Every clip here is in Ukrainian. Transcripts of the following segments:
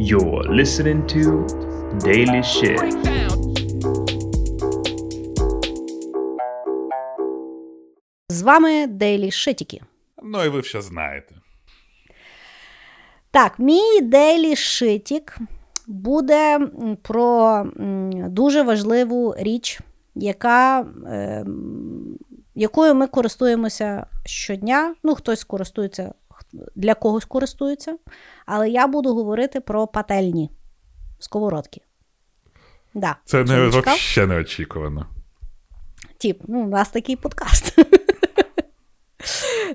You're listening to Daily Shit. З вами Дейлі Шитіки. Ну і ви все знаєте. Так, мій Дейлі Шитік буде про дуже важливу річ, яка, е, якою ми користуємося щодня. Ну, хтось користується, для когось користується, але я буду говорити про пательні сковородки. Да. Це не взагалі неочікувано. Тіп, ну, у нас такий подкаст.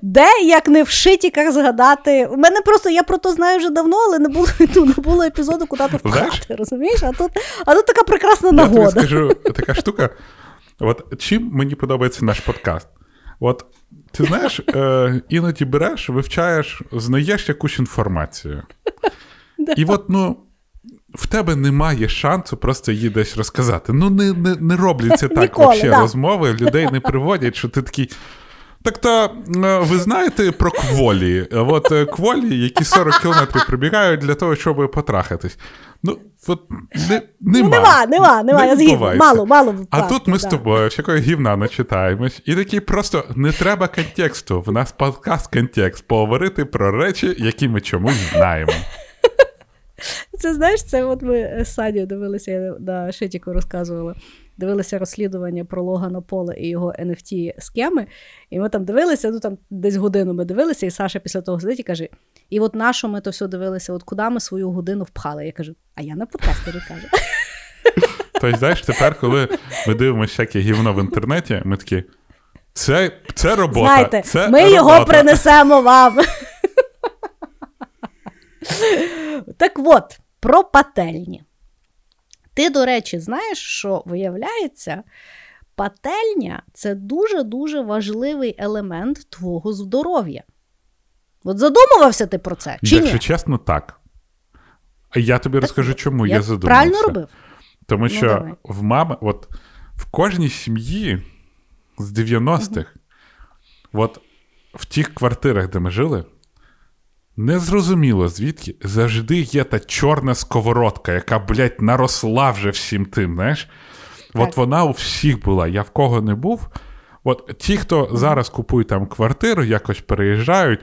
Де, як не в шитіках згадати. У мене просто я про то знаю вже давно, але не було, ну, не було епізоду, куди то впхати, розумієш? А тут, а тут така прекрасна Я тобі скажу така штука. От чим мені подобається наш подкаст? От ти знаєш, е, іноді береш, вивчаєш, знаєш якусь інформацію. І от, ну. В тебе немає шансу просто її десь розказати. Ну, не, не, не робляться так Ніколи, да. розмови, людей не приводять, що ти такий. Так то е, ви знаєте про кволі? От е, кволі, які 40 кілометрів прибігають для того, щоб потрахатись. Ну, от не, нема. Ну, нема, нема, нема, Не я відбувається. Мало, мало. А так, тут ми з тобою всякої гівна начитаємось, і такий просто не треба контексту. В нас подкаст контекст поговорити про речі, які ми чомусь знаємо. Це знаєш, це от ми з Саню дивилися, я на Шитіку розказувала. Дивилися розслідування про Логана Пола і його NFT схеми. І ми там дивилися, ну там десь годину ми дивилися, і Саша після того сидить і каже: І от на що ми то все дивилися, от куди ми свою годину впхали? Я кажу, а я на подкастері кажу. Тобто, знаєш, тепер, коли ми дивимося всяке гівно в інтернеті, ми такі. Це, це робота. Знаєте, це ми робота. його принесемо вам. так от, про пательні. Ти, до речі, знаєш, що виявляється, пательня це дуже-дуже важливий елемент твого здоров'я. От задумувався ти про це? Чи Якщо ні? чесно, так. А я тобі розкажу, чому я, Я задумався. правильно робив? Тому Ну, що давай. в мами, от в кожній сім'ї з 90-х, от в тих квартирах, де ми жили, незрозуміло звідки завжди є та чорна сковородка, яка, блядь, наросла вже всім тим, знаєш? От Так. вона у всіх була. Я в кого не був. От ті, хто зараз купують там квартиру, якось переїжджають,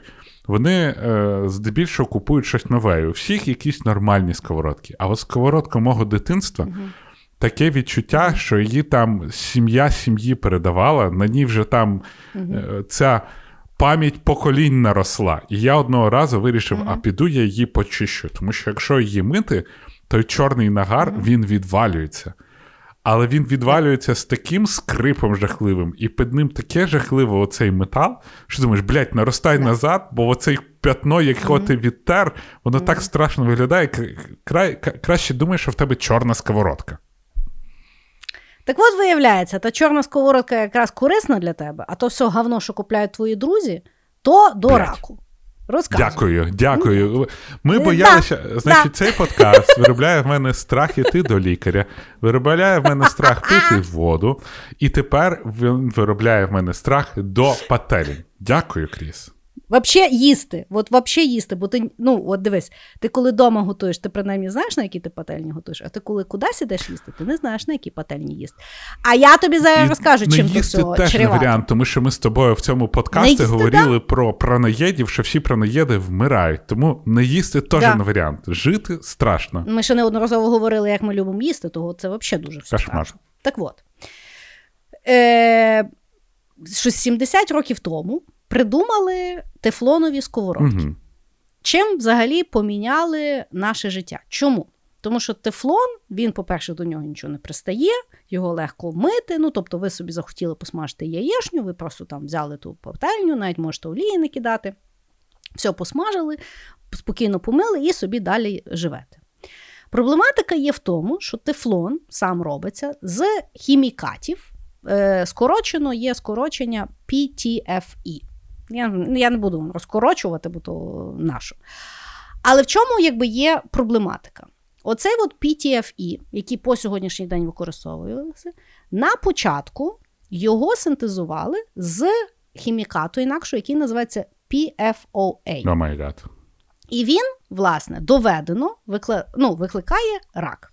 вони е, здебільшого купують щось нове. У всіх якісь нормальні сковородки. А от сковородка мого дитинства таке відчуття, що її там сім'я сім'ї передавала, на ній вже там е, ця пам'ять поколінь наросла. І я одного разу вирішив, а піду я її почищу. Тому що якщо її мити, той чорний нагар він відвалюється. Але він відвалюється з таким скрипом жахливим, і під ним таке жахливе оцей метал, що думаєш, блядь, наростай назад, бо оцей п'ятно, якого ти відтер, воно так страшно виглядає. Кра- краще думаєш, що в тебе чорна сковородка. Так от виявляється, та чорна сковородка якраз корисна для тебе, а то все говно, що купляють твої друзі, то до Блядь. раку. Розказуй. Дякую, дякую. Ми Да, боялися, значить, да. цей подкаст виробляє в мене страх іти до лікаря, виробляє в мене страх пити воду, і тепер він виробляє в мене страх до пательень. Дякую, Кріс. Вообще їсти. От вообще їсти. Бо ти, ну, от дивись, ти коли вдома готуєш, ти принаймні знаєш, на які ти пательні готуєш, а ти коли кудись ідеш їсти, ти не знаєш, на які пательні їсти. А я тобі зараз розкажу, чим їсти все теж не варіант, тому що ми з тобою в цьому подкасті їсти, говорили про праноєдів, що всі праноєди вмирають. Тому не їсти теж Да. не варіант. Жити страшно. Ми ще неодноразово говорили, як ми любимо їсти, того це взагалі дуже все Кошмар. страшно. Так от. Е, щось 70 років тому придумали тефлонові сковородки. Угу. Чим взагалі поміняли наше життя? Чому? Тому що тефлон, він, по-перше, до нього нічого не пристає, його легко мити. Ну, тобто, ви собі захотіли посмажити яєшню, ви просто там взяли ту пательню, навіть можете олії не кидати. Все посмажили, спокійно помили і собі далі живете. Проблематика є в тому, що тефлон сам робиться з хімікатів. Е, скорочено є скорочення PTFE. Я, я не буду вам розкорочувати, бо то нащо. Але в чому якби є проблематика? Оцей от PTFE, який по сьогоднішній день використовується, на початку його синтезували з хімікату інакшого, який називається PFOA. Oh my God. І він, власне, доведено викли... ну, викликає рак.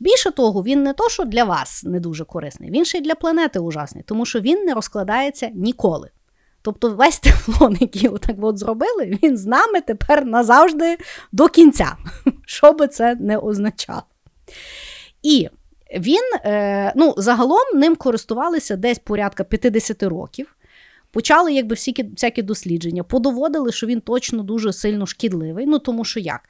Більше того, він не то, що для вас не дуже корисний, він ще й для планети ужасний, тому що він не розкладається ніколи. Тобто весь тефлон, який отак от зробили, він з нами тепер назавжди до кінця, що би це не означало. І він, е, ну, загалом ним користувалися десь порядка 50 років. Почали якби всякі, всякі дослідження, подоводили, що він точно дуже сильно шкідливий. Ну тому що як?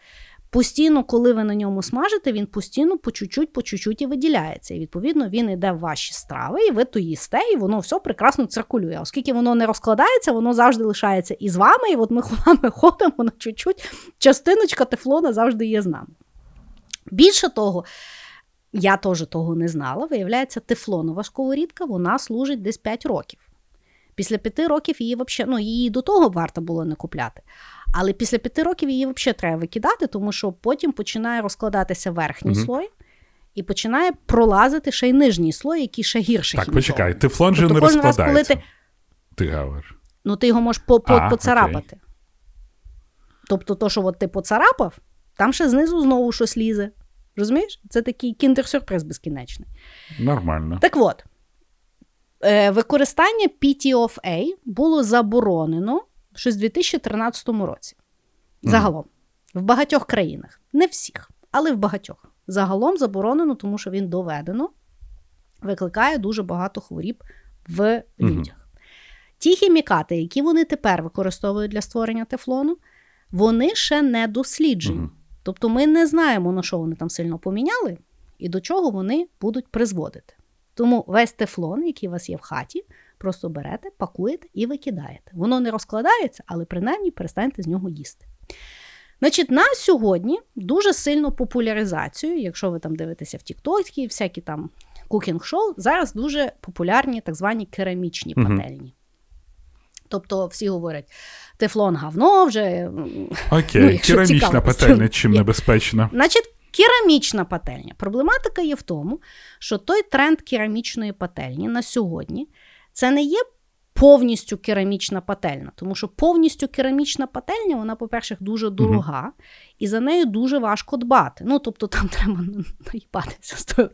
Постійно, коли ви на ньому смажите, він постійно по чуть-чуть, по чуть-чуть і виділяється. І відповідно він йде в ваші страви, і ви то їсте, і воно все прекрасно циркулює. Оскільки воно не розкладається, воно завжди лишається і з вами. І от ми вами ходимо на чуть-чуть, частиночка тефлона завжди є з нами. Більше того, я теж того не знала. Виявляється, тефлонова сковорідка вона служить десь 5 років. Після п'яти років її взагалі, ну, її до того варто було не купляти. Але після п'яти років її взагалі треба викидати, тому що потім починає розкладатися верхній Мгм. слой і починає пролазити ще й нижній слой, який ще гірше. Так, почекай, тефлон же Тобто не кожен раз, коли ти- Ти говориш. Ну, ти його можеш по, по, поцарапати. Тобто, то, що от ти поцарапав, там ще знизу знову щось лізе. Розумієш? Це такий кіндер-сюрприз безкінечний. Нормально. Так от, е, використання PTOF-A було заборонено щось в 2013 році. Загалом. В багатьох країнах. Не всіх, але в багатьох. Загалом заборонено, тому що він доведено викликає дуже багато хворіб в людях. Ті хімікати, які вони тепер використовують для створення тефлону, вони ще не досліджені. Тобто ми не знаємо, на що вони там сильно поміняли і до чого вони будуть призводити. Тому весь тефлон, який у вас є в хаті, просто берете, пакуєте і викидаєте. Воно не розкладається, але принаймні перестаньте з нього їсти. Значить, на сьогодні дуже сильно популяризацію, якщо ви там дивитеся в TikTok, всякі там кукінг-шоу, зараз дуже популярні так звані керамічні Мгм. пательні. Тобто всі говорять, тефлон гавно вже. Окей, Ну, керамічна цікаво, пательня чим є. небезпечна. Значить, керамічна пательня. Проблематика є в тому, що той тренд керамічної пательні на сьогодні це не є повністю керамічна пательня, тому що повністю керамічна пательня, вона, по-перше, дуже дорога, і за нею дуже важко дбати. Ну, тобто, там треба наїбатися з тою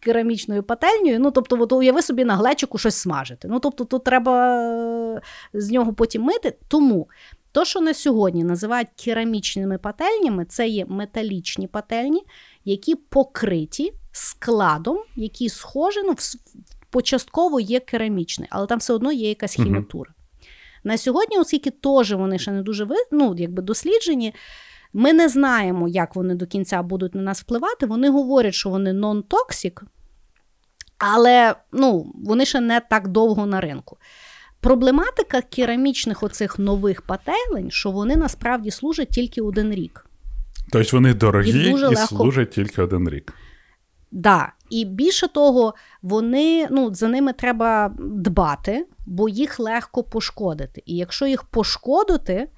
керамічною пательнею. Ну, тобто, от уяви собі на глечику щось смажити. Ну, тобто, тут треба е, з нього потім мити. Тому то, що на сьогодні називають керамічними пательнями, це є металічні пательні, які покриті складом, який схожий, ну, вс- початково є керамічний, але там все одно є якась Мгм. хімітура. На сьогодні, оскільки теж вони ще не дуже ну, якби досліджені, ми не знаємо, як вони до кінця будуть на нас впливати. Вони говорять, що вони non-toxic, але ну, вони ще не так довго на ринку. Проблематика керамічних оцих нових пательень, що вони насправді служать тільки один рік. Тобто вони дорогі і дуже легко- служать тільки один рік. Да. І більше того, вони ну, за ними треба дбати, бо їх легко пошкодити. І якщо їх пошкодити,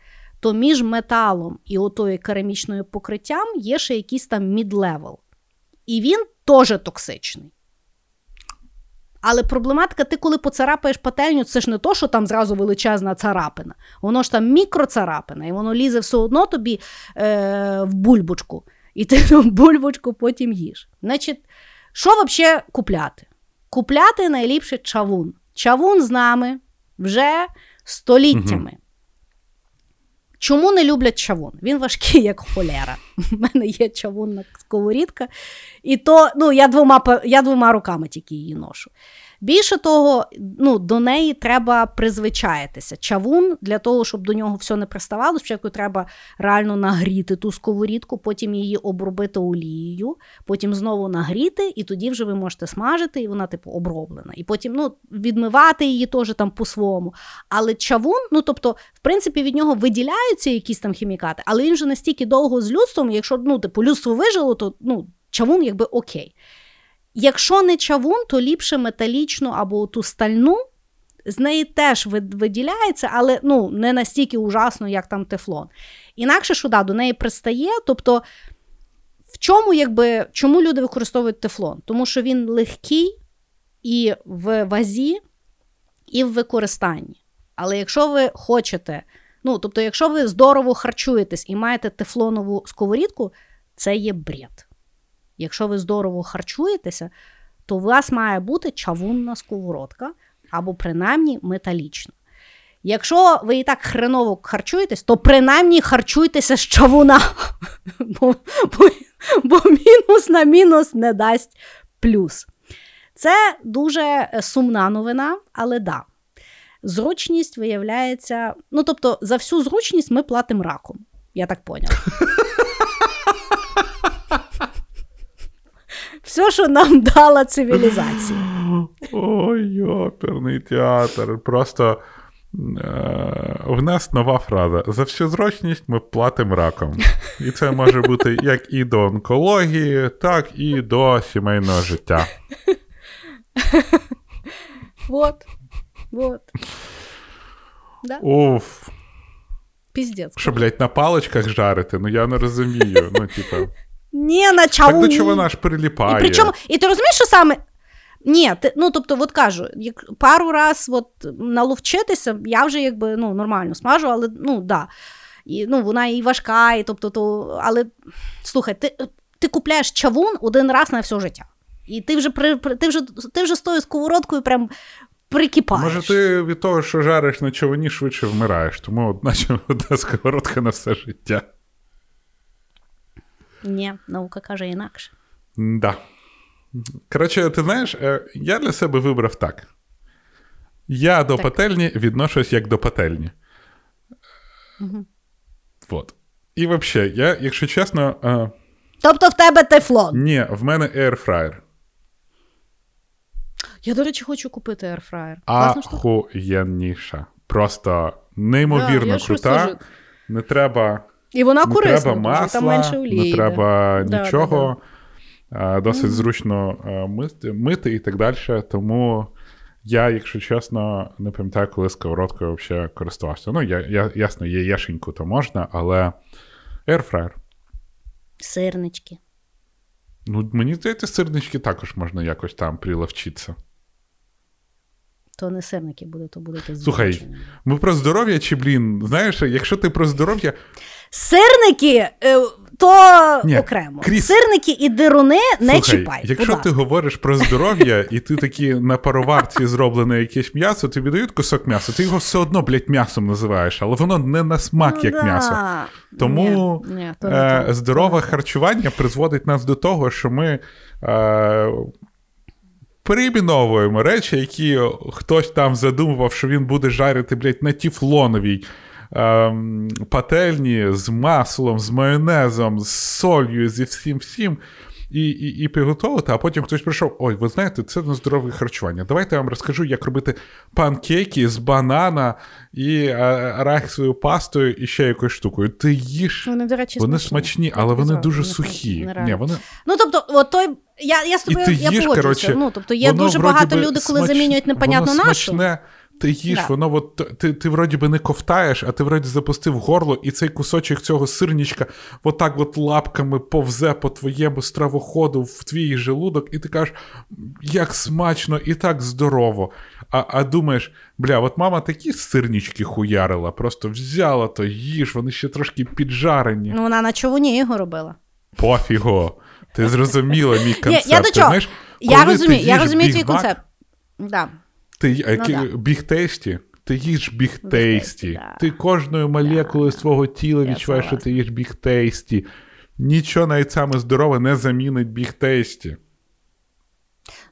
то між металом і отою керамічною покриттям є ще якийсь там mid-level. І він теж токсичний. Але проблематика, ти коли поцарапаєш пательню, це ж не то, що там зразу величезна царапина. Воно ж там мікроцарапина, і воно лізе все одно тобі е, в бульбочку. І ти ту бульбочку потім їш. Значить, що взагалі купляти? Купляти найліпше чавун. Чавун з нами вже століттями. Чому не люблять чавун? Він важкий, як холера. У мене є чавунна сковорідка, і то ну, я, двома, я двома руками тільки її ношу. Більше того, ну, до неї треба призвичаїтися. Чавун для того, щоб до нього все не приставало, спочатку треба реально нагріти ту сковорідку, потім її обробити олією, потім знову нагріти, і тоді вже ви можете смажити, і вона, типу, оброблена. І потім ну, відмивати її теж там по-своєму. Але чавун, ну тобто, в принципі, від нього виділяються якісь там хімікати, але він же настільки довго з людством, якщо ну, типу, людство вижило, то ну, чавун якби окей. Якщо не чавун, то ліпше металічну або ту стальну. З неї теж виділяється, але ну, не настільки ужасно, як там тефлон. Інакше що да, до неї пристає. Тобто, в чому, якби, чому люди використовують тефлон? Тому що він легкий і в вазі, і в використанні. Але якщо ви хочете Ну, тобто, якщо ви здорово харчуєтесь і маєте тефлонову сковорідку, це є бред. Якщо ви здорово харчуєтеся, то у вас має бути чавунна сковородка або принаймні металічна. Якщо ви і так хреново харчуєтесь, то принаймні харчуйтеся з чавуна. Бо, бо, бо мінус на мінус не дасть плюс. Це дуже е, сумна новина, але да. Зручність виявляється. Ну, тобто, за всю зручність ми платимо раком. Я так поняла. Все, що нам дала цивілізація. Ой, оперний театр. Просто е, в нас нова фраза. За всю зручність ми платимо раком. І це може бути як і до онкології, так і до сімейного життя. Вот. Вот. Да? Уф. Піздець. Що, блядь, на паличках жарити? Ну я не розумію. Ну, типа. Ні, на Так до чого вона ж приліпає? І причому, і ти розумієш, що саме. Ні, ти, ну тобто, от кажу, як пару раз от, наловчитися, я вже якби ну, нормально смажу, але ну да. І, ну, вона і важка, і тобто, то, але слухай, ти, ти купляєш чавун один раз на все життя. І ти вже при, при- ти вже, ти вже з тою сковородкою прям прикипаєш. Може, ти від того, що жариш на човні, швидше вмираєш, тому от, наче одна сковородка на все життя. Ні, наука каже інакше. Да. Коротше, ти знаєш, е, я для себе вибрав так. Я до Так. пательні відношусь як до пательні. Угу. Вот. І взагалі, я, якщо чесно, е, Тобто в тебе тефлон. ні, в мене airfryer. Я, до речі, хочу купити. Класна. Ахуєнніша. Просто неймовірно Да, я крута. Не треба І вона не корисна, треба масла, там менше олії. не йде. треба Да, нічого. А, Досить зручно мити, мити і так далі. Тому я, якщо чесно, не пам'ятаю, коли сковородкою взагалі користувався. Ну, я, я, ясно, є яшеньку, то можна, але airfryer. Сирнички. Ну, мені здається, сирнички також можна якось там приловчитися. То не сирники буде, то буде якесь Слухай. Ми про здоров'я чи, блін, знаєш, якщо ти про здоров'я, Сирники, е, то Ні, окремо. Кріс- Сирники і дируни не Слухай, чіпай. Якщо ти говориш про здоров'я, і ти такі на пароварці зроблене якесь м'ясо, тобі дають кусок м'яса, ти його все одно, блядь, м'ясом називаєш, але воно не на смак, Ну як да. м'ясо. Тому Ні, ні, то е, то, здорове то. харчування призводить нас до того, що ми. Е, Перейменовуємо речі, які хтось там задумував, що він буде жарити, блядь, на тіфлоновій ем, пательні з маслом, з майонезом, з солью, зі всім всім. І, і, і приготувати, а потім хтось прийшов: ой, ви знаєте, це не здорове харчування. Давайте я вам розкажу, як робити панкейки з банана і е, арахісовою пастою і ще якоюсь штукою. Ти їш. Вони, до речі, Вони смачні. смачні, але вони казала, дуже сухі. Ні, вони... Ну, тобто, от той. Я, я з тобою я їж, погоджуюся. коротше, ну, тобто є дуже багато людей, коли смач- замінюють непонятно нашу. смачне, ти їш, Да. воно от, ти, ти вроді би не ковтаєш, а ти вроді запустив горло, і цей кусочок цього сирнічка отак от лапками повзе по твоєму стравоходу в твій желудок, і ти кажеш, як смачно і так здорово. А, а думаєш, бля, от мама такі сирнічки хуярила, просто взяла то їж, вони ще трошки піджарені. Ну, вона на човуні його робила. Пофіго. Ти зрозуміла мій концепт. я до чого? знаєш, Я розумію, я розумію твій концепт. Да. Ти Ну да. біг тейсті, ти їш біг Big тейсті. Tasty, да. Ти кожною молекулою свого тіла Я відчуваєш, що ти їш біг тейсті. Нічого навіть саме здорове не замінить бігтейсті.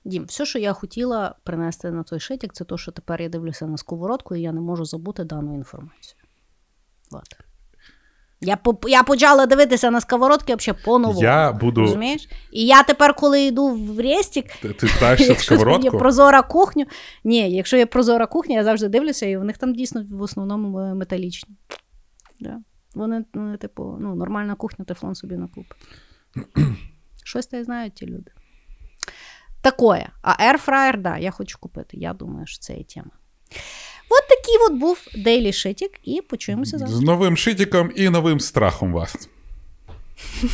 Дім, все, що я хотіла принести на той shit ік, це те, що тепер я дивлюся на сковородку, і я не можу забути дану інформацію. От. Я, по- я почала дивитися на сковородки взагалі по-новому. Я буду. Розумієш? І я тепер, коли йду в Рєстік, Ти, ти якщо є сковородку? прозора кухня. Ні, якщо є прозора кухня, я завжди дивлюся, і в них там дійсно в основному е, металічні. Да. Вони, ну, типу, ну, нормальна кухня, тефлон собі накупить. Щось та й знають ті люди. Такое. А airfryer, да, я хочу купити. Я думаю, що це і тема. От такий от був Дейлі Шитік, і почуємося завтра. З новим шитіком і новим страхом вас.